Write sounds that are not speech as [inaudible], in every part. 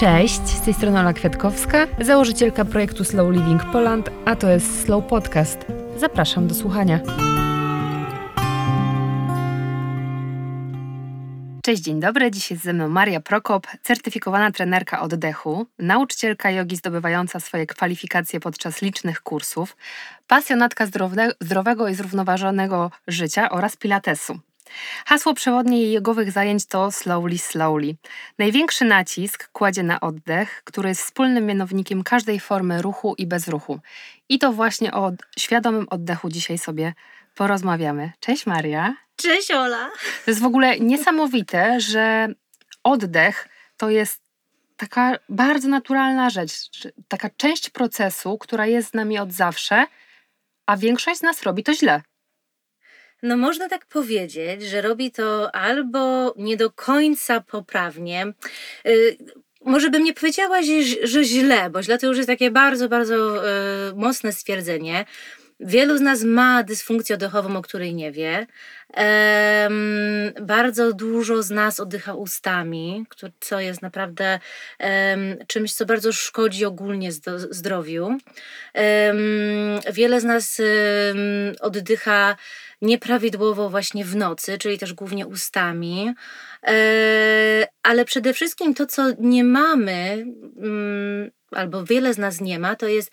Cześć, z tej strony Ola Kwiatkowska, założycielka projektu Slow Living Poland, a to jest Slow Podcast. Zapraszam do słuchania. Cześć, dzień dobry. Dzisiaj jest ze mną Maria Prokop, certyfikowana trenerka oddechu, nauczycielka jogi zdobywająca swoje kwalifikacje podczas licznych kursów, pasjonatka zdrowego i zrównoważonego życia oraz pilatesu. Hasło przewodnie jej jogowych zajęć to slowly, slowly. Największy nacisk kładzie na oddech, który jest wspólnym mianownikiem każdej formy ruchu i bezruchu. I to właśnie o świadomym oddechu dzisiaj sobie porozmawiamy. Cześć Maria. Cześć Ola. To jest w ogóle niesamowite, że oddech to jest taka bardzo naturalna rzecz, taka część procesu, która jest z nami od zawsze, a większość z nas robi to źle. No można tak powiedzieć, że robi to albo nie do końca poprawnie. Yy, może bym nie powiedziała, że, źle, bo źle to już jest takie bardzo, bardzo yy, mocne stwierdzenie. Wielu z nas ma dysfunkcję oddechową, o której nie wie. Um, bardzo dużo z nas oddycha ustami, co jest naprawdę um, czymś, co bardzo szkodzi ogólnie zdrowiu. Um, wiele z nas oddycha nieprawidłowo właśnie w nocy, czyli też głównie ustami. E, ale przede wszystkim to, co nie mamy, mm, albo wiele z nas nie ma, to jest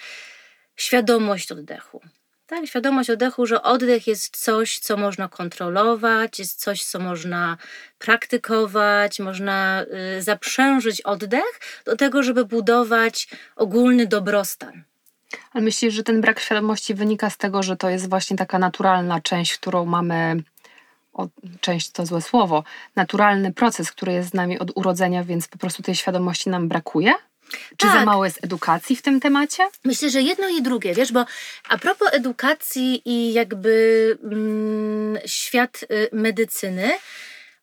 świadomość oddechu. Tak, świadomość oddechu, że oddech jest coś, co można kontrolować, jest coś, co można praktykować, można y, zaprzężyć oddech do tego, żeby budować ogólny dobrostan. Ale myślisz, że ten brak świadomości wynika z tego, że to jest właśnie taka naturalna część, którą mamy, o, część to złe słowo, naturalny proces, który jest z nami od urodzenia, więc po prostu tej świadomości nam brakuje? Czy tak. za mało jest edukacji w tym temacie? Myślę, że jedno i drugie, wiesz, bo a propos edukacji i jakby mm, świat y, medycyny,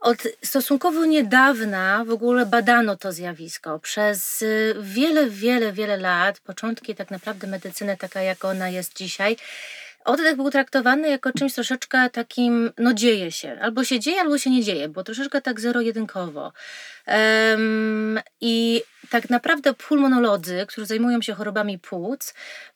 od stosunkowo niedawna w ogóle badano to zjawisko. Przez y, wiele, wiele, wiele lat, początki tak naprawdę medycyny taka, jak ona jest dzisiaj, oddech był traktowany jako czymś troszeczkę takim, no dzieje się. Albo się dzieje, albo się nie dzieje, bo troszeczkę tak zero-jedynkowo. Um, I tak naprawdę pulmonolodzy, którzy zajmują się chorobami płuc,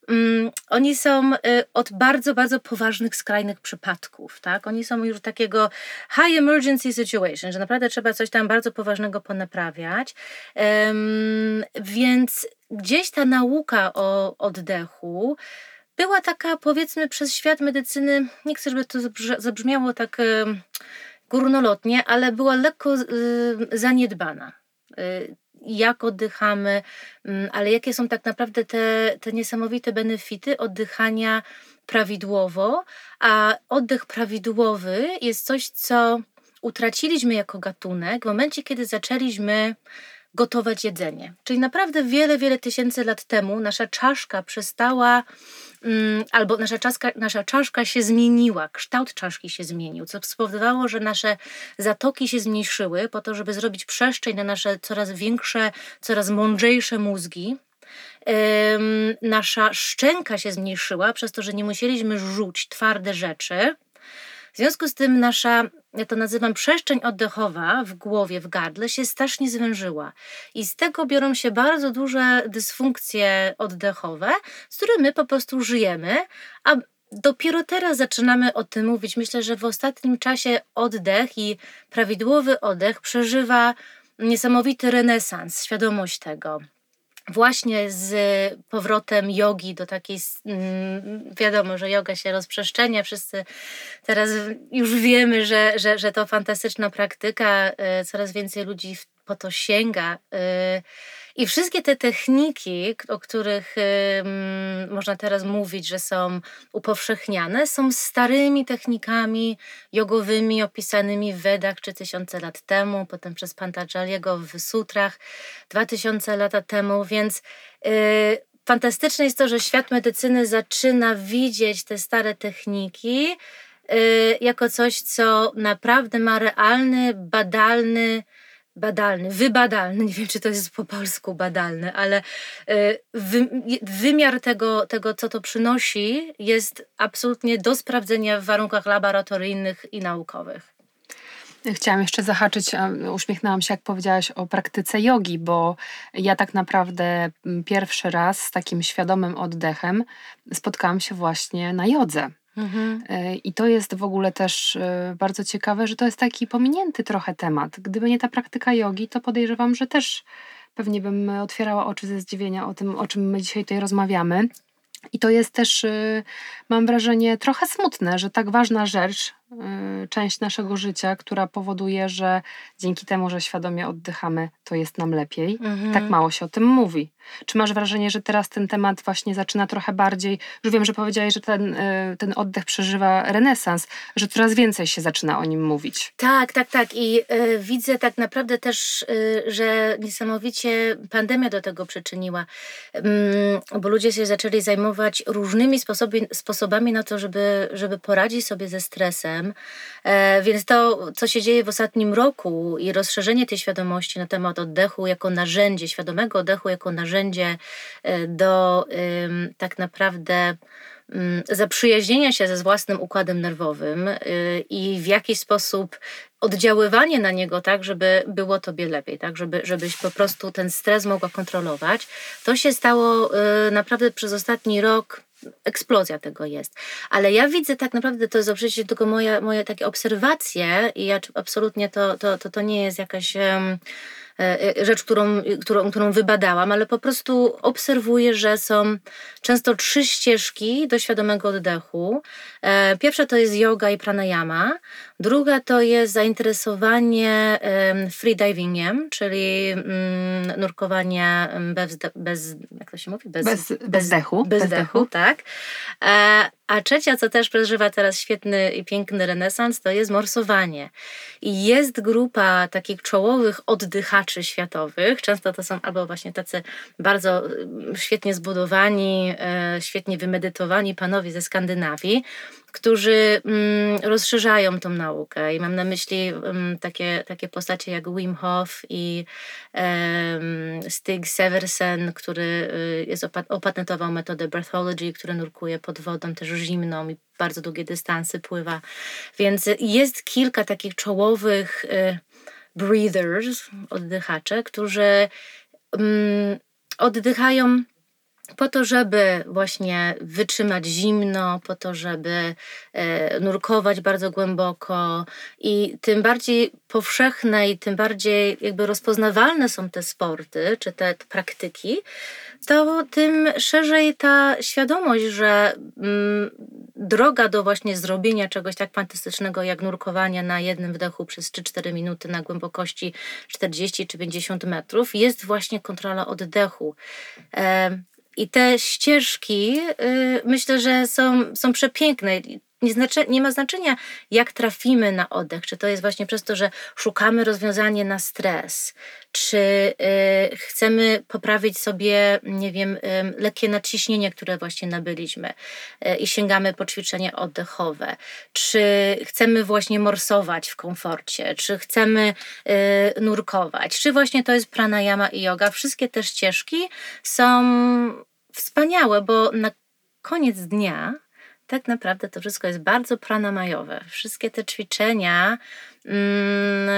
um, oni są y, od bardzo, bardzo poważnych, skrajnych przypadków. Tak? Oni są już takiego high emergency situation, że naprawdę trzeba coś tam bardzo poważnego ponaprawiać. Um, więc gdzieś ta nauka o oddechu, była taka, powiedzmy, przez świat medycyny, nie chcę, żeby to zabrzmiało tak górnolotnie, ale była lekko zaniedbana. Y, jak oddychamy, mm, ale jakie są tak naprawdę te, te niesamowite benefity oddychania prawidłowo, a oddech prawidłowy jest coś, co utraciliśmy jako gatunek w momencie, kiedy zaczęliśmy gotować jedzenie. Czyli naprawdę wiele, wiele tysięcy lat temu nasza czaszka przestała Mm, albo nasza czaszka, nasza czaszka się zmieniła, kształt czaszki się zmienił, co spowodowało, że nasze zatoki się zmniejszyły po to, żeby zrobić przestrzeń na nasze coraz większe, coraz mądrzejsze mózgi. Nasza szczęka się zmniejszyła przez to, że nie musieliśmy rzuć twarde rzeczy w związku z tym nasza, ja to nazywam przestrzeń oddechowa w głowie, w gardle się strasznie zwężyła. I z tego biorą się bardzo duże dysfunkcje oddechowe, z którymi my po prostu żyjemy, a dopiero teraz zaczynamy o tym mówić. Myślę, że w ostatnim czasie oddech i prawidłowy oddech przeżywa niesamowity renesans, świadomość tego właśnie z powrotem jogi do takiej, mm, wiadomo, że yoga się rozprzestrzenia, wszyscy teraz już wiemy, że, że, że to fantastyczna praktyka, e, coraz więcej ludzi po to sięga. I wszystkie te techniki, o których można teraz mówić, że są upowszechniane, są starymi technikami jogowymi opisanymi w Wedach czy tysiące lat temu, potem przez Pantajaliego w sutrach dwa tysiące lat temu, więc yy, fantastyczne jest to, że świat medycyny zaczyna widzieć te stare techniki yy, jako coś, co naprawdę ma realny, badalny, badalny, wybadalny, nie wiem czy to jest po polsku badalny, ale y, wy, wymiar tego, tego, co to przynosi, jest absolutnie do sprawdzenia w warunkach laboratoryjnych i naukowych. Chciałam jeszcze zahaczyć, uśmiechnęłam się, jak powiedziałaś o praktyce jogi, bo ja tak naprawdę pierwszy raz z takim świadomym oddechem spotkałam się właśnie na jodze. Mhm. E, I to jest w ogóle też e, bardzo ciekawe, że to jest taki pominięty trochę temat. Gdyby nie ta praktyka jogi, to podejrzewam, że też pewnie bym otwierała oczy ze zdziwienia o tym, o czym my dzisiaj tutaj rozmawiamy. I to jest też, y, mam wrażenie, trochę smutne, że tak ważna rzecz, część naszego życia, która powoduje, że dzięki temu, że świadomie oddychamy, to jest nam lepiej. Mhm. Tak mało się o tym mówi. Czy masz wrażenie, że teraz ten temat właśnie zaczyna trochę bardziej, już wiem, że powiedziałeś, że ten, y, ten oddech przeżywa renesans, że coraz więcej się zaczyna o nim mówić. Tak, tak, tak. I y, widzę tak naprawdę też, y, że niesamowicie pandemia do tego przyczyniła, y, bo ludzie się zaczęli zajmować różnymi sposobami na to, żeby, żeby poradzić sobie ze stresem. E, więc to, co się dzieje w ostatnim roku i rozszerzenie tej świadomości na temat oddechu jako narzędzie, świadomego oddechu jako narzędzie, e, do tak naprawdę mm, zaprzyjaźnienia się ze własnym układem nerwowym y, i w jakiś sposób oddziaływanie na niego tak, żeby było tobie lepiej, tak, żeby, żebyś po prostu ten stres mogła kontrolować. To się stało naprawdę przez ostatni rok eksplozja tego jest. Ale ja widzę tak naprawdę, to jest oczywiście tylko moje, moje takie obserwacje i ja absolutnie to, to, to, to nie jest jakaś um, rzecz, którą, którą, którą wybadałam, ale po prostu obserwuję, że są często trzy ścieżki do świadomego oddechu. E, pierwsza to jest yoga i pranayama, druga to jest zainteresowanie freedivingiem, czyli mm, nurkowanie bez, bez, jak to się mówi? Bez, bez, bez dechu. Bez, bez dechu, tak. A trzecia, co też przeżywa teraz świetny i piękny renesans, to jest morsowanie. I jest grupa takich czołowych oddychaczy światowych. Często to są albo właśnie tacy bardzo mm, świetnie zbudowani, e, świetnie wymedytowani panowie ze Skandynawii, którzy mm, rozszerzają tą naukę. I mam na myśli mm, takie, takie postacie jak Wim Hof i Stig Seversen, który y, jest opatentował metodę breathology, który nurkuje pod wodą też zimną i bardzo długie dystanse pływa. Więc jest kilka takich czołowych y, breathers, oddychacze, którzy mm, oddychają po to, żeby właśnie wytrzymać zimno, po to, żeby e, nurkować bardzo głęboko i tym bardziej powszechne i tym bardziej jakby rozpoznawalne są te sporty czy te praktyki, to tym szerzej ta świadomość, że mm, droga do właśnie zrobienia czegoś tak fantastycznego jak nurkowania na jednym wdechu przez 3-4 minuty na głębokości 40 czy 50 metrów jest właśnie kontrola oddechu. I te ścieżki y, myślę, że są, są przepiękne. Nie, znaczy, nie ma znaczenia, jak trafimy na oddech. Czy to jest właśnie przez to, że szukamy rozwiązania na stres, czy y, chcemy poprawić sobie, nie wiem, y, lekkie nadciśnienie, które właśnie nabyliśmy y, i sięgamy po ćwiczenia oddechowe, czy chcemy właśnie morsować w komforcie, czy chcemy y, nurkować, czy właśnie to jest pranayama i yoga. Wszystkie te ścieżki są wspaniałe, bo na koniec dnia tak naprawdę to wszystko jest bardzo pranamajowe. Wszystkie te ćwiczenia, mm,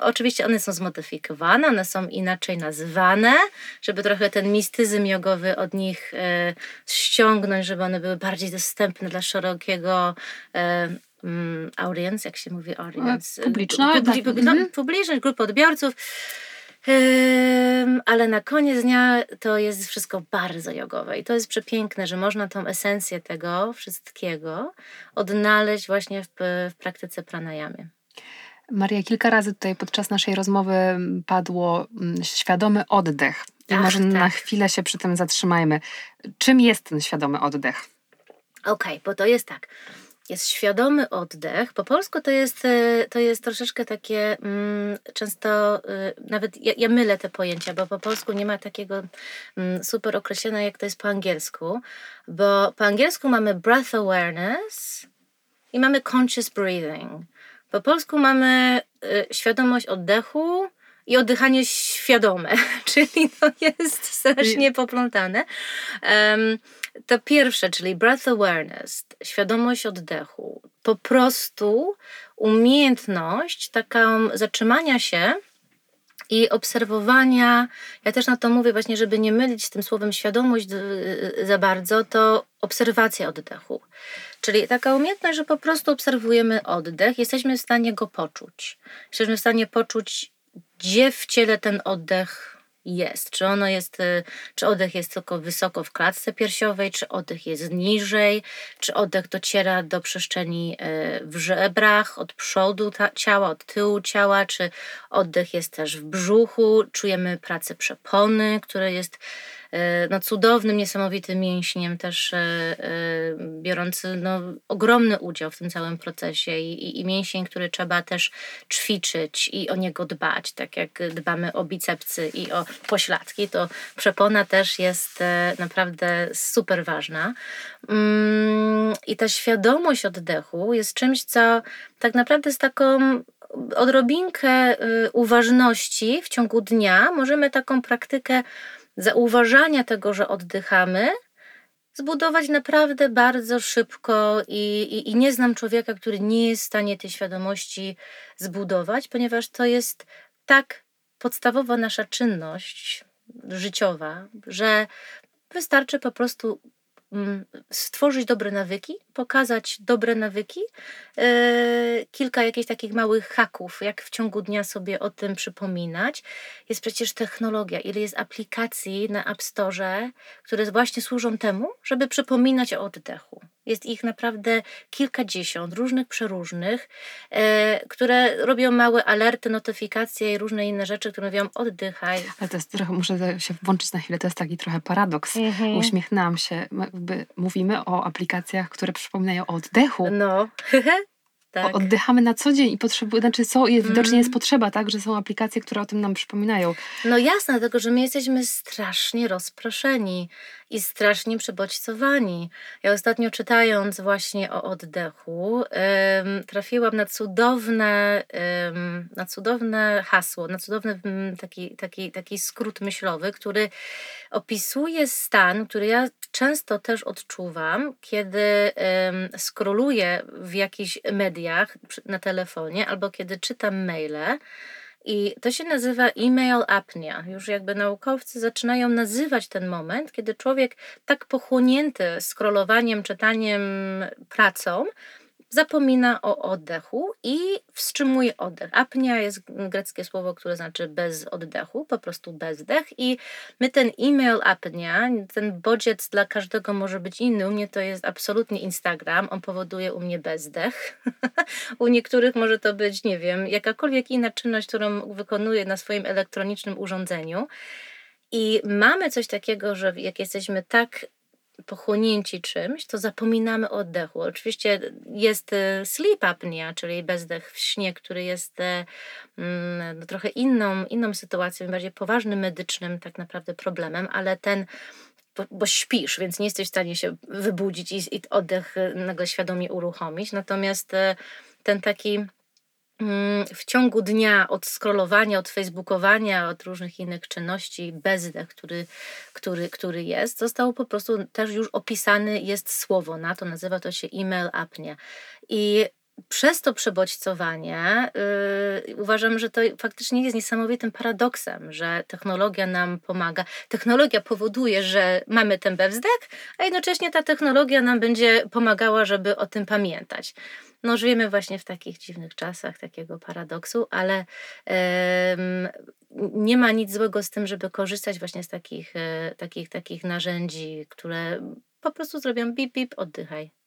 oczywiście one są zmodyfikowane, one są inaczej nazywane, żeby trochę ten mistyzm jogowy od nich e, ściągnąć, żeby one były bardziej dostępne dla szerokiego e, mm, audience, jak się mówi audience? Publiczność. Publi, publi, no, mhm. publiczność, grupy odbiorców ale na koniec dnia to jest wszystko bardzo jogowe i to jest przepiękne, że można tą esencję tego wszystkiego odnaleźć właśnie w, w praktyce pranayamy. Maria, kilka razy tutaj podczas naszej rozmowy padło mm, świadomy oddech. I Ach, może tak. na chwilę się przy tym zatrzymajmy. Czym jest ten świadomy oddech? Okej, okay, bo to jest tak jest świadomy oddech. Po polsku to jest, e, to jest troszeczkę takie mm, często, y, nawet ja, ja, mylę te pojęcia, bo po polsku nie ma takiego mm, super określenia, jak to jest po angielsku, bo po angielsku mamy breath awareness i mamy conscious breathing. Po polsku mamy y, świadomość oddechu i oddychanie świadome, [laughs] czyli to jest strasznie poplątane. Um, to pierwsze, czyli breath awareness, świadomość oddechu, po prostu umiejętność taką zatrzymania się i obserwowania, ja też na to mówię właśnie, żeby nie mylić z tym słowem świadomość za bardzo, to obserwacja oddechu. Czyli taka umiejętność, że po prostu obserwujemy oddech, jesteśmy w stanie go poczuć. Jesteśmy w stanie poczuć, gdzie w ciele ten oddech jest. Czy ono jest, y, czy oddech jest tylko wysoko w klatce piersiowej, czy oddech jest niżej, czy oddech dociera do przestrzeni y, w żebrach, od przodu ciała, od tyłu ciała, czy oddech jest też w brzuchu, czujemy pracę przepony, które jest no, cudownym, niesamowitym mięśniem, też e, e, biorący no, ogromny udział w tym całym procesie i, i mięsień, który trzeba też ćwiczyć i o niego dbać, tak jak dbamy o bicepsy i o pośladki, to przepona też jest naprawdę super ważna. Mm, I ta świadomość oddechu jest czymś, co tak naprawdę z taką odrobinkę y, uważności w ciągu dnia możemy taką praktykę zauważania tego, że oddychamy, zbudować naprawdę bardzo szybko i, i, i, nie znam człowieka, który nie jest w stanie tej świadomości zbudować, ponieważ to jest tak podstawowa nasza czynność życiowa, że wystarczy po prostu stworzyć dobre nawyki, pokazać dobre nawyki, yy, kilka jakichś takich małych haków, jak w ciągu dnia sobie o tym przypominać. Jest przecież technologia, ile jest aplikacji na App Store, które właśnie służą temu, żeby przypominać o oddechu. Jest ich naprawdę kilkadziesiąt, różnych, przeróżnych, e, które robią małe alerty, notyfikacje i różne inne rzeczy, które mówią oddychaj. Ale to jest trochę, muszę się włączyć na chwilę, to jest taki trochę paradoks. Mhm. Uśmiechnęłam się. Jakby mówimy o aplikacjach, które przypominają o oddechu. No. [laughs] Tak. Oddychamy na co dzień i potrzebujemy, znaczy są, jest, widocznie mm. jest potrzeba, tak, że są aplikacje, które o tym nam przypominają. No jasne, dlatego że my jesteśmy strasznie rozproszeni i strasznie przebodźcowani. Ja ostatnio czytając właśnie o oddechu, trafiłam na cudowne, na cudowne hasło, na cudowny taki, taki, taki skrót myślowy, który opisuje stan, który ja często też odczuwam, kiedy skroluję w jakichś mediach na telefonie albo kiedy czytam maile i to się nazywa email apnea. Już jakby naukowcy zaczynają nazywać ten moment, kiedy człowiek tak pochłonięty scrollowaniem, czytaniem, pracą, zapomina o oddechu i wstrzymuje oddech. Apnia jest greckie słowo, które znaczy bez oddechu, po prostu bezdech i my ten e-mail apnia, ten bodziec dla każdego może być inny. U mnie to jest absolutnie Instagram, on powoduje u mnie bezdech. [laughs] u niektórych może to być, nie wiem, jakakolwiek inna czynność, którą wykonuję na swoim elektronicznym urządzeniu. I mamy coś takiego, że jak jesteśmy tak pochłonięci czymś, to zapominamy o oddechu. Oczywiście jest e, sleep apnea, czyli bezdech w śnie, który jest e, mm, no, trochę inną, inną sytuacją, bardziej poważnym medycznym tak naprawdę problemem, ale ten bo, bo, śpisz, więc nie jesteś w stanie się wybudzić i, i oddech e, nagle świadomie uruchomić. Natomiast ten taki w ciągu dnia od scrollowania, od facebookowania, od różnych innych czynności, bezdech, który, który, który jest, został po prostu też już opisany, jest słowo na to, nazywa to się e-mail apnea. I przez to przebodźcowanie yy, uważam, że to faktycznie jest niesamowitym paradoksem, że technologia nam pomaga. Technologia powoduje, że mamy ten bezdech, a jednocześnie ta technologia nam będzie pomagała, żeby o tym pamiętać. No, żyjemy właśnie w takich dziwnych czasach, takiego paradoksu, ale yy, nie ma nic złego z tym, żeby korzystać właśnie z takich, yy, takich, takich narzędzi, które po prostu zrobią bip, bip, oddychaj.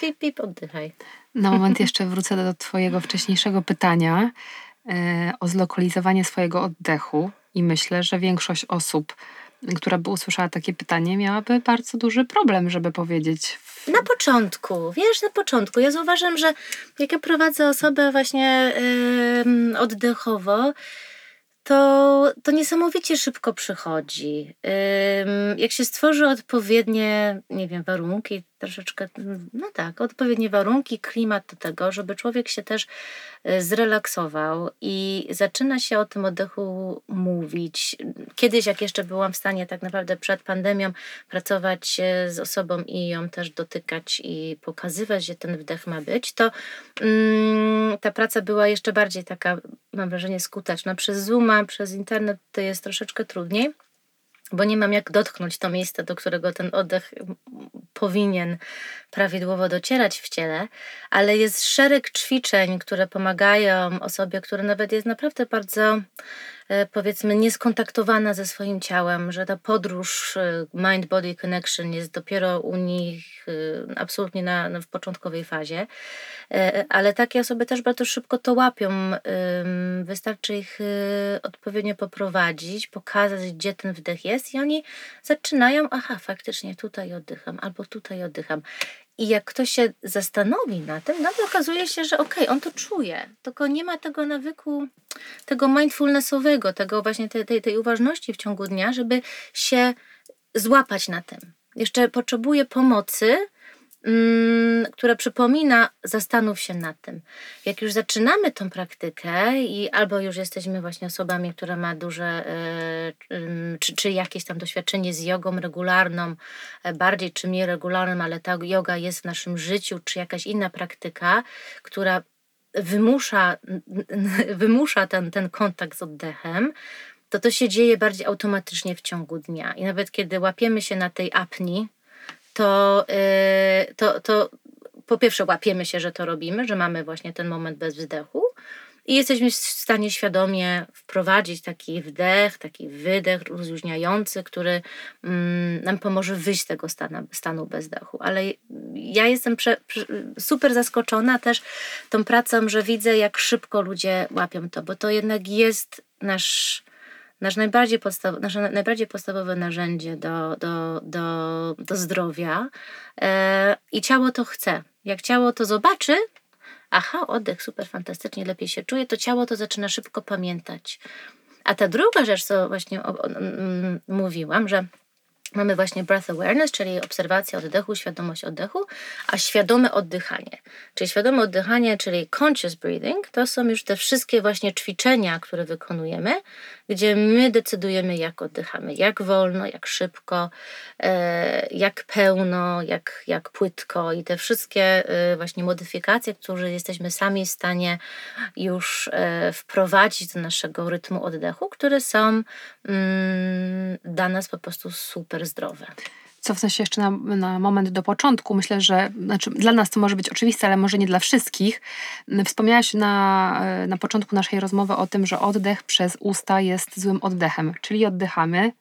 Pip, pip, oddychaj. Na moment jeszcze wrócę do Twojego wcześniejszego pytania e, o zlokalizowanie swojego oddechu i myślę, że większość osób, która by usłyszała takie pytanie, miałaby bardzo duży problem, żeby powiedzieć. Na początku, wiesz, na początku. Ja zauważam, że jak ja prowadzę osobę właśnie yy, oddechowo, to, to niesamowicie szybko przychodzi. Yy, jak się stworzy odpowiednie, nie wiem, warunki, troszeczkę, no tak, odpowiednie warunki, klimat do tego, żeby człowiek się też e, zrelaksował i zaczyna się o tym oddechu mówić. Kiedyś, jak jeszcze byłam w stanie tak naprawdę przed pandemią pracować e, z osobą i ją też dotykać i pokazywać, że ten wdech ma być, to mm, ta praca była jeszcze bardziej taka, mam wrażenie, skuteczna. Przez Zooma, przez internet to jest troszeczkę trudniej bo nie mam jak dotknąć to miejsce, do którego ten oddech powinien prawidłowo docierać w ciele, ale jest szereg ćwiczeń, które pomagają osobie, która nawet jest naprawdę bardzo powiedzmy nieskontaktowana ze swoim ciałem, że ta podróż e, mind-body connection jest dopiero u nich e, absolutnie na, na, w początkowej fazie, ale takie osoby też bardzo szybko to łapią. Wystarczy ich odpowiednio poprowadzić, pokazać, gdzie ten wdech jest i oni zaczynają, aha, faktycznie tutaj oddycham, albo tutaj oddycham. I jak ktoś się zastanowi na tym, to okazuje się, że okej, okay, on to czuje, tylko nie ma tego nawyku, tego mindfulnessowego, tego właśnie tej, tej, tej uważności w ciągu dnia, żeby się złapać na tym. Jeszcze potrzebuje pomocy, Mm, która przypomina, zastanów się nad tym. Jak już zaczynamy tą praktykę i albo już jesteśmy właśnie osobami, która ma duże, e, czy, czy jakieś tam doświadczenie z jogą regularną, e, bardziej czy mniej ale ta yoga jest w naszym życiu, czy jakaś inna praktyka, która wymusza, [laughs] wymusza ten, ten kontakt z oddechem, to to się dzieje bardziej automatycznie w ciągu dnia. I nawet kiedy łapiemy się na tej apni, to, yy, to, to po pierwsze łapiemy się, że to robimy, że mamy właśnie ten moment bez wdechu i jesteśmy w stanie świadomie wprowadzić taki wdech, taki wydech rozluźniający, który mm, nam pomoże wyjść z tego stanu, stanu bezdechu. Ale ja jestem prze, super zaskoczona też tą pracą, że widzę, jak szybko ludzie łapią to, bo to jednak jest nasz nasz najbardziej podstaw, nasze najbardziej podstawowe narzędzie do, do, do, do zdrowia e, i ciało to chce. Jak ciało to zobaczy, aha, oddech, super, fantastycznie, lepiej się czuje, to ciało to zaczyna szybko pamiętać. A ta druga rzecz, co właśnie o, o, m, mówiłam, że Mamy właśnie breath awareness, czyli obserwacja oddechu, świadomość oddechu, a świadome oddychanie. Czyli świadome oddychanie, czyli conscious breathing, to są już te wszystkie właśnie ćwiczenia, które wykonujemy, gdzie my decydujemy, jak oddychamy, jak wolno, jak szybko, e, jak pełno, jak, jak płytko i te wszystkie e, właśnie modyfikacje, które jesteśmy sami w stanie już e, wprowadzić do naszego rytmu oddechu, które są mm, dla nas po prostu super zdrowe cofnę się jeszcze na, na moment do początku. Myślę, że znaczy dla nas to może być oczywiste, ale może nie dla wszystkich. Wspomniałaś na, na początku naszej rozmowy o tym, że oddech przez usta jest złym oddechem, czyli oddychamy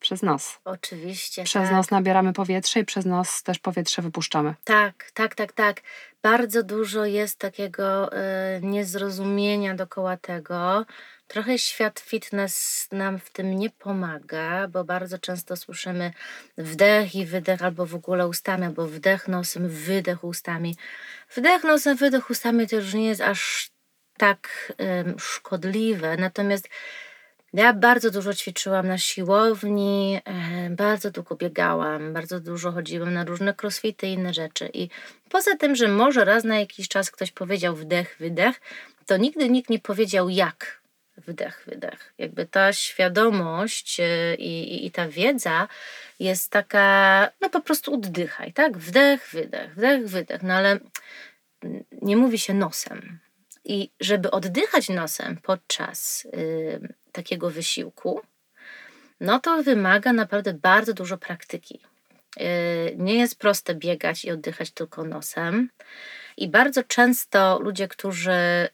przez nos. Oczywiście. Przez tak. nos nabieramy powietrze i przez nos też powietrze wypuszczamy. Tak, tak, tak, tak. Bardzo dużo jest takiego y, niezrozumienia dokoła tego. Trochę świat fitness nam w tym nie pomaga, bo bardzo często słyszymy wdech i wydech, albo w ogóle ustami, albo wdech nosem, wydech ustami. Wdech nosem, wydech ustami to już nie jest aż tak um, szkodliwe, natomiast ja bardzo dużo ćwiczyłam na siłowni, bardzo długo biegałam, bardzo dużo chodziłam na różne crossfity i inne rzeczy. I poza tym, że może raz na jakiś czas ktoś powiedział wdech, wydech, to nigdy nikt nie powiedział jak wydech, wydech. Jakby ta świadomość e, i, i, i, ta wiedza jest taka, no po prostu oddychaj, tak? Wdech, wydech, wdech, wydech, no ale nie mówi się nosem. I żeby oddychać nosem podczas y, takiego wysiłku, no to wymaga naprawdę bardzo dużo praktyki. Y, nie jest proste biegać i oddychać tylko nosem. I bardzo często ludzie, którzy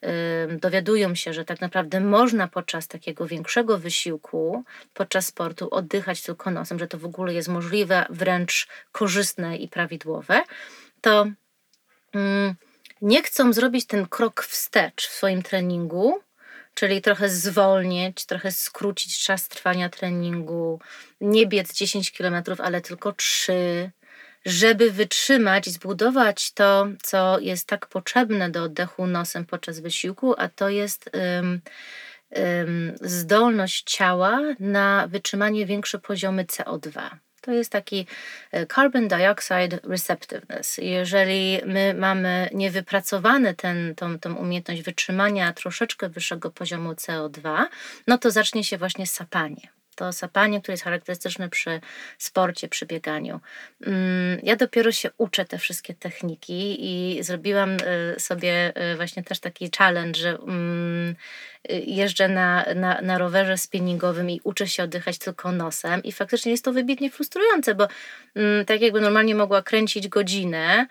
dowiadują się, że tak naprawdę można podczas takiego większego wysiłku, podczas sportu oddychać tylko nosem, że to w ogóle jest możliwe, wręcz korzystne i prawidłowe, to nie chcą zrobić ten krok wstecz w swoim treningu, czyli trochę zwolnić, trochę skrócić czas trwania treningu, nie biec 10 km, ale tylko 3, żeby wytrzymać, zbudować to, co jest tak potrzebne do oddechu nosem podczas wysiłku, a to jest um, um, zdolność ciała na wytrzymanie większe poziomy CO2. To jest taki e, carbon dioxide receptiveness. Jeżeli my mamy niewypracowany ten, tą, tą umiejętność wytrzymania troszeczkę wyższego poziomu CO2, no to zacznie się właśnie sapanie to sapanie, które jest charakterystyczne przy sporcie, przy bieganiu. Mm, ja dopiero się uczę te wszystkie techniki i zrobiłam y, sobie y, właśnie też taki challenge, że mm, y, jeżdżę na, na, na rowerze spinningowym i uczę się oddychać tylko nosem i faktycznie jest to wybitnie frustrujące, bo mm, tak jakby normalnie mogła kręcić godzinę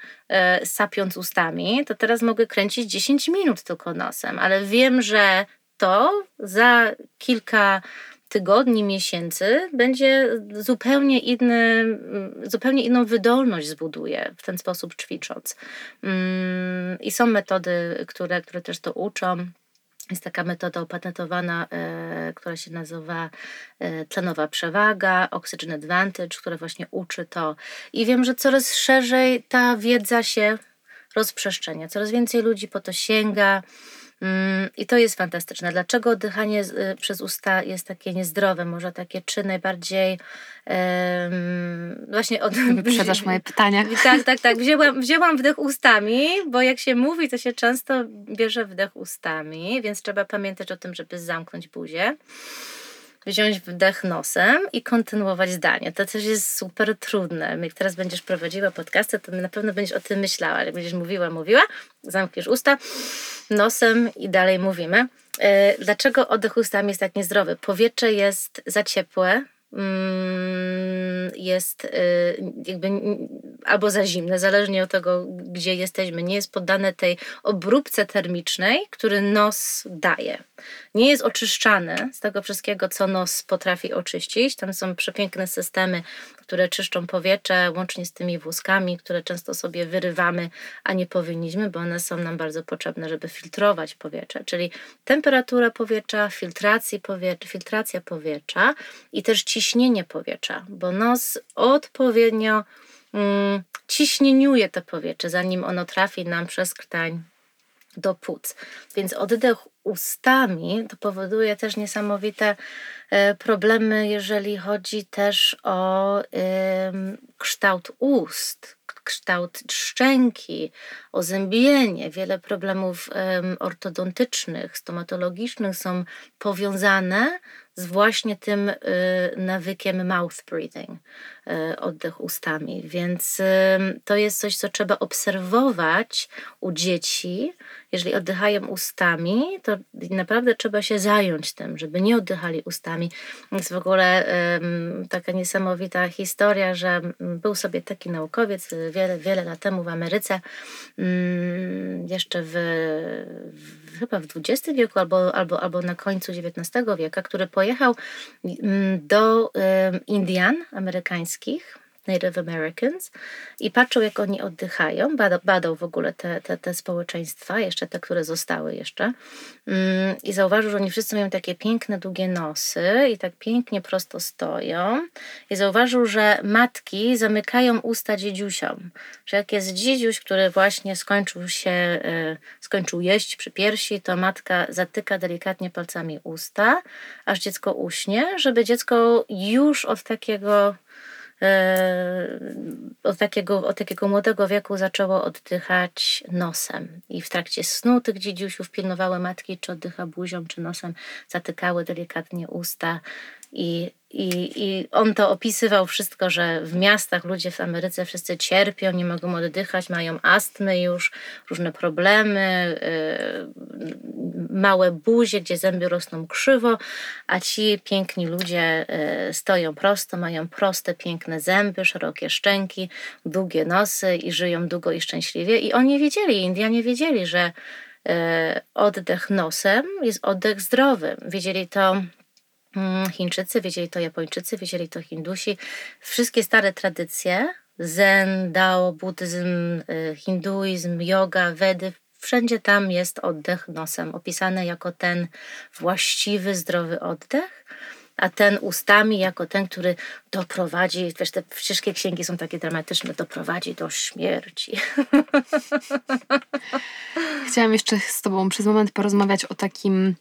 sapiąc ustami, to teraz mogę kręcić 10 minut tylko nosem, ale wiem, że to za kilka tygodni, miesięcy będzie zupełnie inny, zupełnie inną wydolność zbuduje w ten sposób ćwicząc. Mm, I są metody, które, które też to uczą. Jest taka metoda opatentowana, e, która się nazywa e, tlenowa przewaga, Oxygen Advantage, która właśnie uczy to. I wiem, że coraz szerzej ta wiedza się rozprzestrzenia, coraz więcej ludzi po to sięga. Mm, I to jest fantastyczne. Dlaczego oddychanie y, przez usta jest takie niezdrowe? Może takie czy najbardziej um, właśnie od... Wyprzedzasz moje pytania. [laughs] Tak, tak, tak. Wzięłam, wzięłam wdech ustami, bo jak się mówi, to się często bierze wdech ustami, więc trzeba pamiętać o tym, żeby zamknąć buzię wziąć wdech nosem i kontynuować zdanie. To też jest super trudne. Jak teraz będziesz prowadziła podcasty, to na pewno będziesz o tym myślała. Jak będziesz mówiła, mówiła, zamkniesz usta nosem i dalej mówimy. E, dlaczego oddech ustami jest tak niezdrowy? Powietrze jest za ciepłe, jest y, jakby albo za zimne, zależnie od tego, gdzie jesteśmy. Nie jest poddane tej obróbce termicznej, który nos daje nie jest oczyszczany z tego wszystkiego, co nos potrafi oczyścić. Tam są przepiękne systemy, które czyszczą powietrze, łącznie z tymi wózkami, które często sobie wyrywamy, a nie powinniśmy, bo one są nam bardzo potrzebne, żeby filtrować powietrze. Czyli temperatura powietrza, filtracja powietrza, filtracja powietrza i też ciśnienie powietrza, bo nos odpowiednio mm, ciśnieniuje to powietrze, zanim ono trafi nam przez krtań do płuc. Więc oddech ustami to powoduje też niesamowite e, problemy, jeżeli chodzi też o kształt ust, kształt szczęki, ozębienie. Wiele problemów ortodontycznych, stomatologicznych są powiązane z właśnie tym y, nawykiem mouth breathing, y, oddech ustami. Więc to jest coś, co trzeba obserwować u dzieci. Jeżeli oddychają ustami, to naprawdę trzeba się zająć tym, żeby nie oddychali ustami. Jest w ogóle taka niesamowita historia, że był sobie taki naukowiec wiele, wiele lat temu w Ameryce, mm, jeszcze w, w chyba w XX wieku albo, albo, albo na końcu XIX wieku, który pojechał mm, do Indian amerykańskich Native Americans i patrzył, jak oni oddychają, badał, w ogóle te, te, te społeczeństwa, jeszcze te, które zostały jeszcze mm, i zauważył, że oni wszyscy mają takie piękne, długie nosy i tak pięknie prosto stoją i zauważył, że matki zamykają usta dziedziusiom, że jak jest dziedziuś, który właśnie skończył się, e, skończył jeść przy piersi, to matka zatyka delikatnie palcami usta, aż dziecko uśnie, żeby dziecko już od takiego od takiego, od takiego młodego wieku zaczęło oddychać nosem. I w trakcie snu tych dziedziusiów pilnowały matki, czy oddycha buzią, czy nosem, zatykały delikatnie usta. I i, I on to opisywał wszystko, że w miastach ludzie w Ameryce wszyscy cierpią, nie mogą oddychać, mają astmy już, różne problemy, yy, małe buzie, gdzie zęby rosną krzywo, a ci piękni ludzie yy, stoją prosto, mają proste, piękne zęby, szerokie szczęki, długie nosy i żyją długo i szczęśliwie. I oni wiedzieli, Indianie wiedzieli, że yy, oddech nosem jest oddech zdrowy. Wiedzieli to Chińczycy, wiedzieli to Japończycy, wiedzieli to Hindusi. Wszystkie stare tradycje, Zen, Dao, buddyzm, y, hinduizm, yoga, Wedy, wszędzie tam jest oddech nosem, opisany jako ten właściwy, zdrowy oddech, a ten ustami jako ten, który doprowadzi, wiesz, te wszystkie księgi są takie dramatyczne, doprowadzi do śmierci. [laughs] Chciałam jeszcze z Tobą przez moment porozmawiać o takim mm,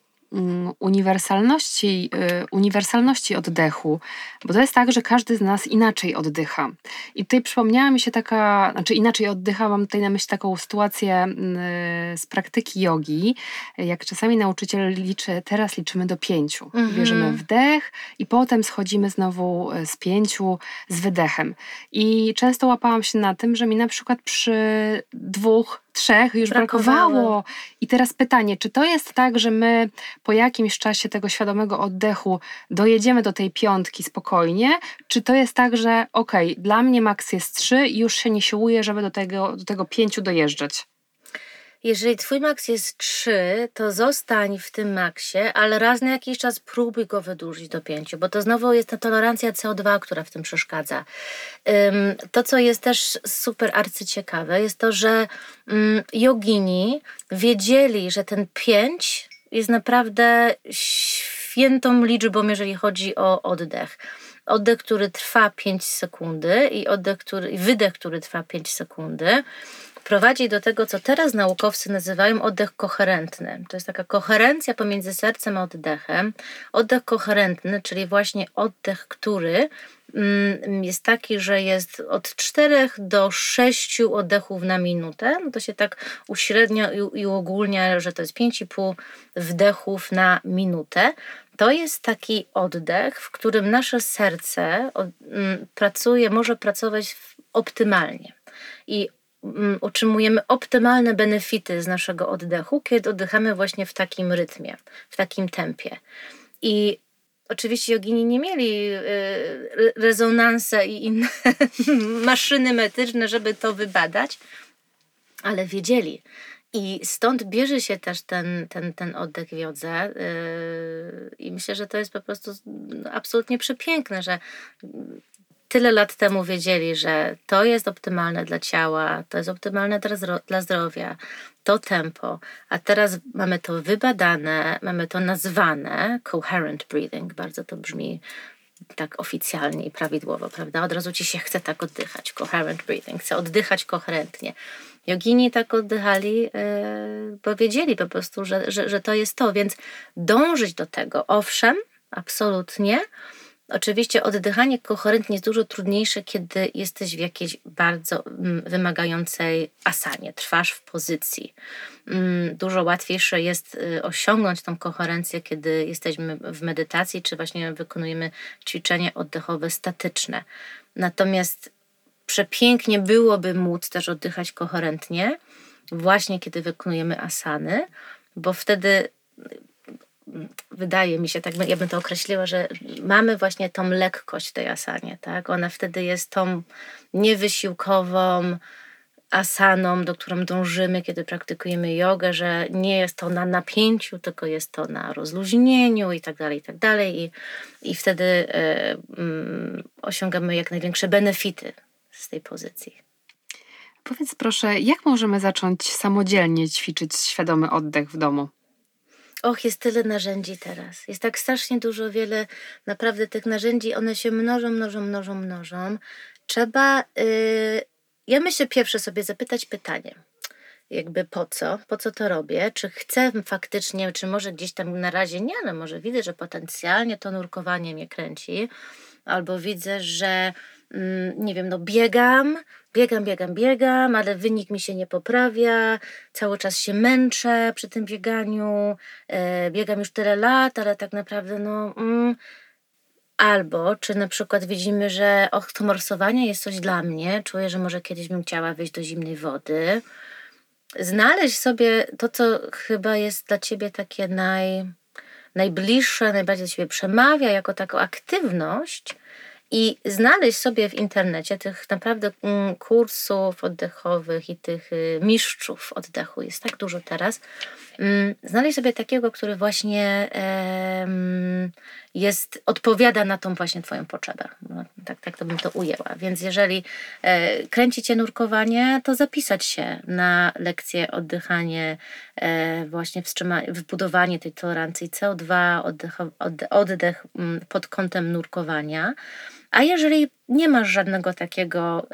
uniwersalności, y, uniwersalności oddechu, bo to jest tak, że każdy z nas inaczej oddycha. I tutaj przypomniała mi się taka, znaczy inaczej oddycha, mam tutaj na myśli taką sytuację mm, z praktyki jogi, jak czasami nauczyciel liczy, teraz liczymy do pięciu. Mhm. Bierzemy wdech i potem schodzimy znowu z pięciu z wydechem. I często łapałam się na tym, że mi na przykład przy dwóch trzech już brakowało. brakowało. I teraz pytanie, czy to jest tak, że my po jakimś czasie tego świadomego oddechu dojedziemy do tej piątki spokojnie, czy to jest tak, że okej, okay, dla mnie maks jest trzy i już się nie siłuję, żeby do tego, do tego pięciu dojeżdżać? Jeżeli twój maks jest 3, to zostań w tym maksie, ale raz na jakiś czas próbuj go wydłużyć do 5, bo to znowu jest ta tolerancja CO2, która w tym przeszkadza. To, co jest też super arcyciekawe, jest to, że um, jogini wiedzieli, że ten 5 jest naprawdę świętą liczbą, jeżeli chodzi o oddech oddech, który trwa 5 sekundy i oddech, który, wydech, który trwa 5 sekundy prowadzi do tego, co teraz naukowcy nazywają oddech koherentny. To jest taka koherencja pomiędzy sercem a oddechem. Oddech koherentny, czyli właśnie oddech, który mm, jest taki, że jest od 4 do 6 oddechów na minutę. No to się tak uśrednia i, i uogólnia, że to jest 5,5 wdechów na minutę. To jest taki oddech, w którym nasze serce mm, pracuje, może pracować optymalnie. I Mm, utrzymujemy optymalne benefity z naszego oddechu, kiedy oddychamy właśnie w takim rytmie, w takim tempie. I oczywiście jogini nie mieli y, rezonanse i inne [laughs] maszyny metyczne, żeby to wybadać, ale wiedzieli. I stąd bierze się też ten, ten, ten oddech wiodze. Yy, I myślę, że to jest po prostu absolutnie przepiękne, że tyle lat temu wiedzieli, że to jest optymalne dla ciała, to jest optymalne dla zdrowia, to tempo, a teraz mamy to wybadane, mamy to nazwane coherent breathing, bardzo to brzmi tak oficjalnie i prawidłowo, prawda? Od razu ci się chce tak oddychać, coherent breathing, chce oddychać koherentnie. Jogini tak oddychali, yy, bo wiedzieli po prostu, że, że, że to jest to, więc dążyć do tego, owszem, absolutnie, Oczywiście oddychanie koherentnie jest dużo trudniejsze, kiedy jesteś w jakiejś bardzo mm, wymagającej asanie, trwasz w pozycji. Mm, dużo łatwiejsze jest y, osiągnąć tą koherencję, kiedy jesteśmy w medytacji, czy właśnie wykonujemy ćwiczenia oddechowe statyczne. Natomiast przepięknie byłoby móc też oddychać koherentnie, właśnie kiedy wykonujemy asany, bo wtedy wydaje mi się, tak ja bym to określiła, że mamy właśnie tą lekkość w tej asanie, tak? Ona wtedy jest tą niewysiłkową asaną, do którą dążymy, kiedy praktykujemy jogę, że nie jest to na napięciu, tylko jest to na rozluźnieniu i tak dalej, i tak dalej. I, i wtedy y, y, osiągamy jak największe benefity z tej pozycji. Powiedz proszę, jak możemy zacząć samodzielnie ćwiczyć świadomy oddech w domu? Och, jest tyle narzędzi teraz. Jest tak strasznie dużo, wiele naprawdę tych narzędzi, one się mnożą, mnożą, mnożą, mnożą. Trzeba, yy, ja myślę, pierwsze sobie zapytać pytanie. Jakby po co? Po co to robię? Czy chcę faktycznie, czy może gdzieś tam na razie nie, ale może widzę, że potencjalnie to nurkowanie mnie kręci, albo widzę, że nie wiem, no biegam, biegam, biegam, biegam, ale wynik mi się nie poprawia, cały czas się męczę przy tym bieganiu, e, biegam już tyle lat, ale tak naprawdę no... Mm, Albo czy na przykład widzimy, że och, to morsowanie jest coś dla mnie, czuję, że może kiedyś bym chciała wyjść do zimnej wody. Znaleźć sobie to, co chyba jest dla ciebie takie naj, najbliższe, najbardziej do ciebie przemawia, jako taką aktywność, i znaleźć sobie w internecie tych naprawdę mm, kursów oddechowych i tych y, mistrzów oddechu jest tak dużo teraz. Mm, znaleźć sobie takiego, który właśnie jest, odpowiada na tą właśnie Twoją potrzebę. No, tak, tak to bym to ujęła. Więc jeżeli e, kręci Cię nurkowanie, to zapisać się na lekcję oddychanie, e, właśnie wybudowanie tej tolerancji CO2, oddech, oddech, oddech mm, pod kątem nurkowania. A jeżeli nie masz żadnego takiego,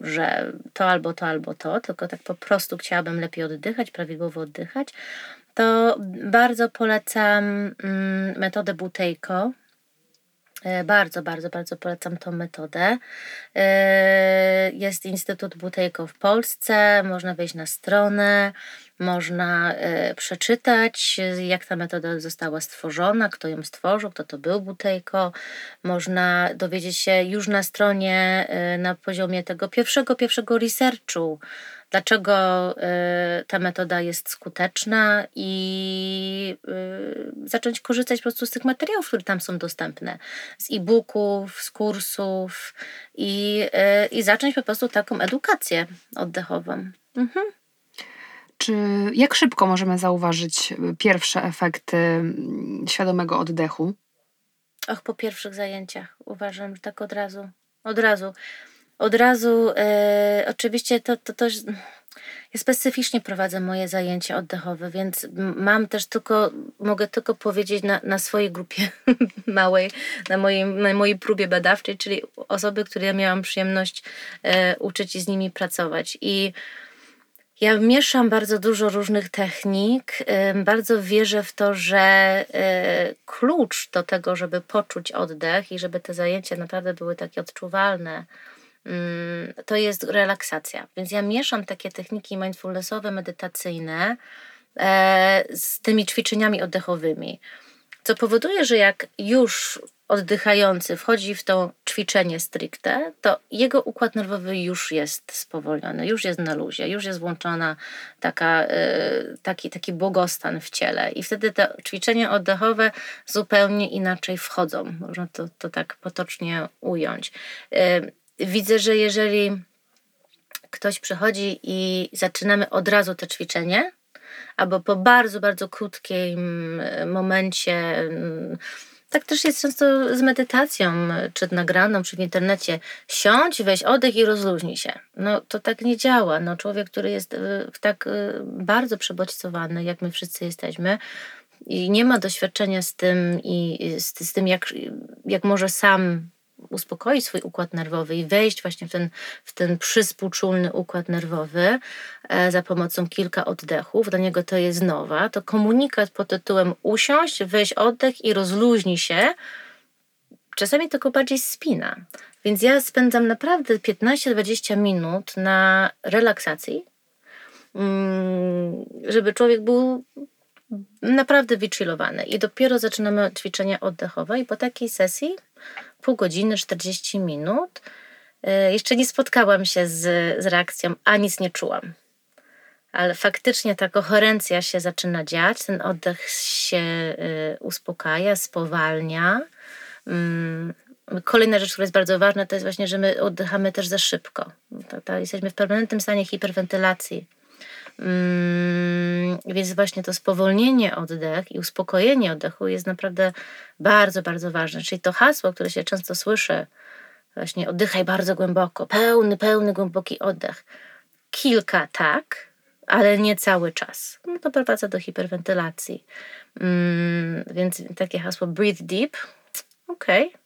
że to albo to, albo to, tylko tak po prostu chciałabym lepiej oddychać, prawidłowo oddychać, to bardzo polecam mm, metodę Buteyko. E, bardzo, bardzo, bardzo polecam tą metodę. E, jest Instytut Butejko w Polsce, można wejść na stronę, można e, przeczytać, jak ta metoda została stworzona, kto ją stworzył, kto to był Butejko. Można dowiedzieć się już na stronie, na poziomie tego pierwszego, pierwszego researchu, dlaczego y, ta metoda jest skuteczna i zacząć korzystać po prostu z tych materiałów, które tam są dostępne, z e-booków, z kursów i, i zacząć po prostu taką edukację oddechową. Mhm. Czy jak szybko możemy zauważyć pierwsze efekty mm, świadomego oddechu? Och, po pierwszych zajęciach uważam, że tak od razu. Od razu od razu, e, oczywiście to, to, to ja specyficznie prowadzę moje zajęcia oddechowe, więc mam też tylko, mogę tylko powiedzieć na, na swojej grupie [laughs] małej, na mojej, na mojej próbie badawczej, czyli osoby, które ja miałam przyjemność e, uczyć i z nimi pracować. I ja mieszam bardzo dużo różnych technik. Bardzo wierzę w to, że e, klucz do tego, żeby poczuć oddech i żeby te zajęcia naprawdę były takie odczuwalne, Mm, to jest relaksacja. Więc ja mieszam takie techniki mindfulnessowe, medytacyjne e, z tymi ćwiczeniami oddechowymi. Co powoduje, że jak już oddychający wchodzi w to ćwiczenie stricte, to jego układ nerwowy już jest spowolniony, już jest na luzie, już jest włączona taka, e, taki, taki błogostan w ciele. I wtedy te ćwiczenia oddechowe zupełnie inaczej wchodzą. Można to, to tak potocznie ująć. E, widzę, że jeżeli ktoś przychodzi i zaczynamy od razu to ćwiczenie, albo po bardzo, bardzo krótkim momencie, mm, tak też jest często z medytacją, czy nagraną, czy w internecie, siądź, weź oddech i rozluźnij się. No to tak nie działa. No, człowiek, który jest y, tak y, bardzo przebodźcowany, jak my wszyscy jesteśmy, i nie ma doświadczenia z tym i z, z tym, jak, jak może sam uspokoić swój układ nerwowy i wejść właśnie w ten, w ten przyspółczulny układ nerwowy e, za pomocą kilka oddechów, dla niego to jest nowa, to komunikat pod tytułem usiąść, weź oddech i rozluźnij się, czasami tylko bardziej spina. Więc ja spędzam naprawdę 15-20 minut na relaksacji, mm, żeby człowiek był naprawdę wychillowany. I dopiero zaczynamy ćwiczenia oddechowe i po takiej sesji pół godziny, 40 minut. E, jeszcze nie spotkałam się z, z reakcją, a nic nie czułam. Ale faktycznie ta koherencja się zaczyna dziać, ten oddech się y, uspokaja, spowalnia. Mm, kolejna rzecz, która jest bardzo ważna, to jest właśnie, że my oddychamy też za szybko. Jesteśmy w permanentnym stanie hiperwentylacji. Mm, więc właśnie to spowolnienie oddech i uspokojenie oddechu jest naprawdę bardzo, bardzo ważne. Czyli to hasło, które się często słyszy, właśnie oddychaj bardzo głęboko, pełny, pełny, głęboki oddech. Kilka tak, ale nie cały czas. No to prowadzi do hiperwentylacji. Mm, więc takie hasło breathe deep, okej, okay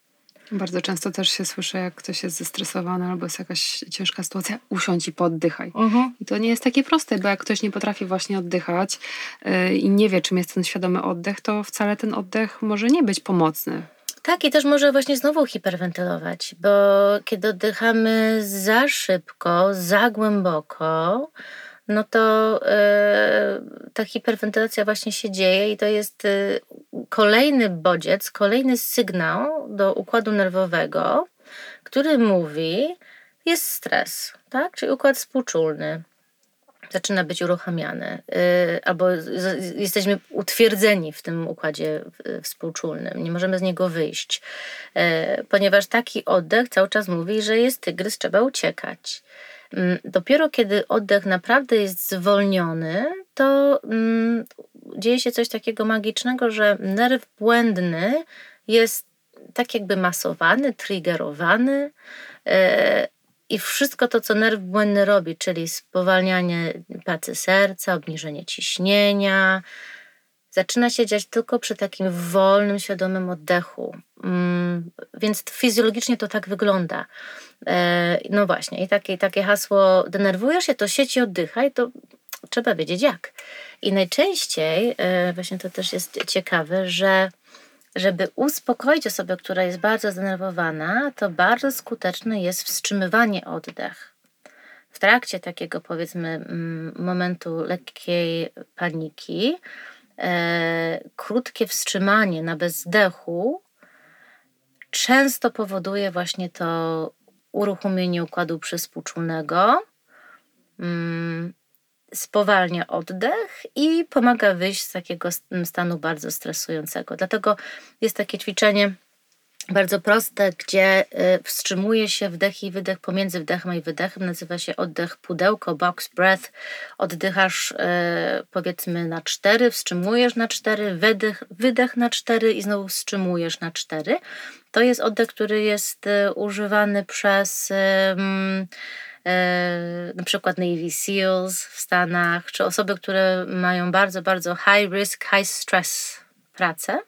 bardzo często też się słyszy, jak ktoś jest zestresowany albo jest jakaś ciężka sytuacja, usiądź i poddychaj. Uh mhm. -huh. I to nie jest takie proste, bo jak ktoś nie potrafi właśnie oddychać yy, i nie wie, czym jest ten świadomy oddech, to wcale ten oddech może nie być pomocny. Tak, i też może właśnie znowu hiperwentylować, bo kiedy oddychamy za szybko, za głęboko, no to yy, ta hiperwentylacja właśnie się dzieje i to jest yy, kolejny bodziec, kolejny sygnał do układu nerwowego, który mówi, jest stres, tak? czyli układ współczulny zaczyna być uruchamiany, yy, albo jesteśmy utwierdzeni w tym układzie współczulnym, nie możemy z niego wyjść, yy, ponieważ taki oddech cały czas mówi, że jest tygrys, trzeba uciekać. Mm, dopiero kiedy oddech naprawdę jest zwolniony, to mm, dzieje się coś takiego magicznego, że nerw błędny jest tak jakby masowany, triggerowany. E, I wszystko to, co nerw błędny robi, czyli spowalnianie pracy serca, obniżenie ciśnienia, zaczyna się dziać tylko przy takim wolnym, świadomym oddechu. Mm, więc fizjologicznie to tak wygląda. E, no właśnie, i takie, takie hasło, denerwujesz się, to sieć i oddychaj, to trzeba wiedzieć jak. I najczęściej, e, właśnie to też jest ciekawe, że żeby uspokoić osobę, która jest bardzo zdenerwowana, to bardzo skuteczne jest wstrzymywanie oddech. W trakcie takiego, powiedzmy, mm, momentu lekkiej paniki, krótkie wstrzymanie na bezdechu często powoduje właśnie to uruchomienie układu przyspółczulnego, mm, spowalnia oddech i pomaga wyjść z takiego stanu bardzo stresującego. Dlatego jest takie ćwiczenie bardzo proste, gdzie y, wstrzymuje się wdech i wydech pomiędzy wdechem i wydechem. Nazywa się oddech pudełko, box breath. Oddychasz y, powiedzmy na cztery, wstrzymujesz na cztery, wydech, wydech na cztery i znowu wstrzymujesz na cztery. To jest oddech, który jest y, używany przez na przykład Navy SEALs w Stanach, czy osoby, które mają bardzo, bardzo high risk, high stress pracę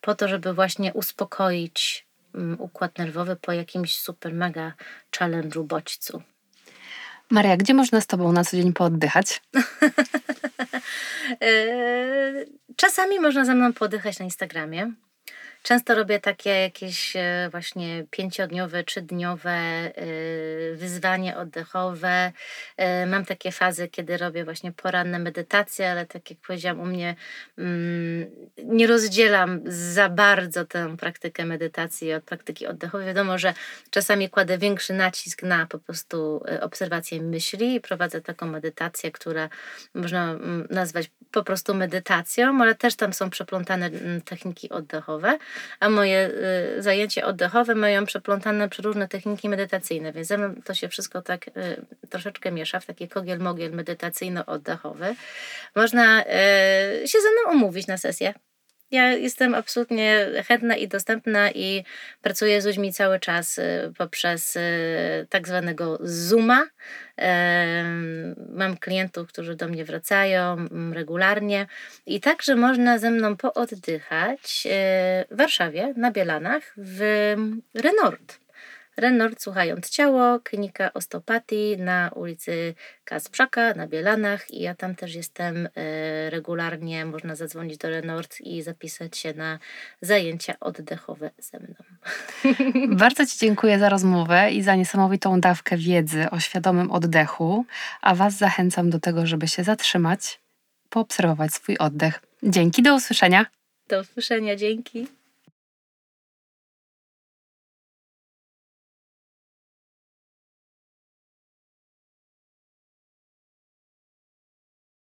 po to, żeby właśnie uspokoić mm, układ nerwowy po jakimś super mega challenge'u bodźcu. Maria, gdzie można z Tobą na co dzień pooddychać? [laughs] E, czasami można ze mną pooddychać na Instagramie. Często robię takie jakieś e, właśnie pięciodniowe, trzydniowe e, wyzwanie oddechowe. E, mam takie fazy, kiedy robię właśnie poranne medytacje, ale tak jak powiedziałam, u mnie mm, nie rozdzielam za bardzo tę praktykę medytacji od praktyki oddechowej. Wiadomo, że czasami kładę większy nacisk na po prostu obserwację myśli i prowadzę taką medytację, która można mm, nazwać po prostu medytacją, ale też tam są przeplątane mm, techniki oddechowe a moje y, zajęcia oddechowe mają przeplątane różne techniki medytacyjne, więc mną to się wszystko tak y, troszeczkę miesza w taki kogiel-mogiel medytacyjno-oddechowy. Można y, się ze mną umówić na sesję. Ja jestem absolutnie chętna i dostępna i pracuję z ludźmi cały czas y, poprzez y, tak zwanego Zooma. Mam klientów, którzy do mnie wracają mm, regularnie i także można ze mną pooddychać y, w Warszawie na Bielanach w Renord. Renord Słuchając Ciało, klinika osteopatii na ulicy Kasprzaka na Bielanach i ja tam też jestem e, regularnie. Można zadzwonić do Renord i zapisać się na zajęcia oddechowe ze mną. [laughs] Bardzo Ci dziękuję za rozmowę i za niesamowitą dawkę wiedzy o świadomym oddechu, a Was zachęcam do tego, żeby się zatrzymać, poobserwować swój oddech. Dzięki, do usłyszenia. Do usłyszenia, dzięki.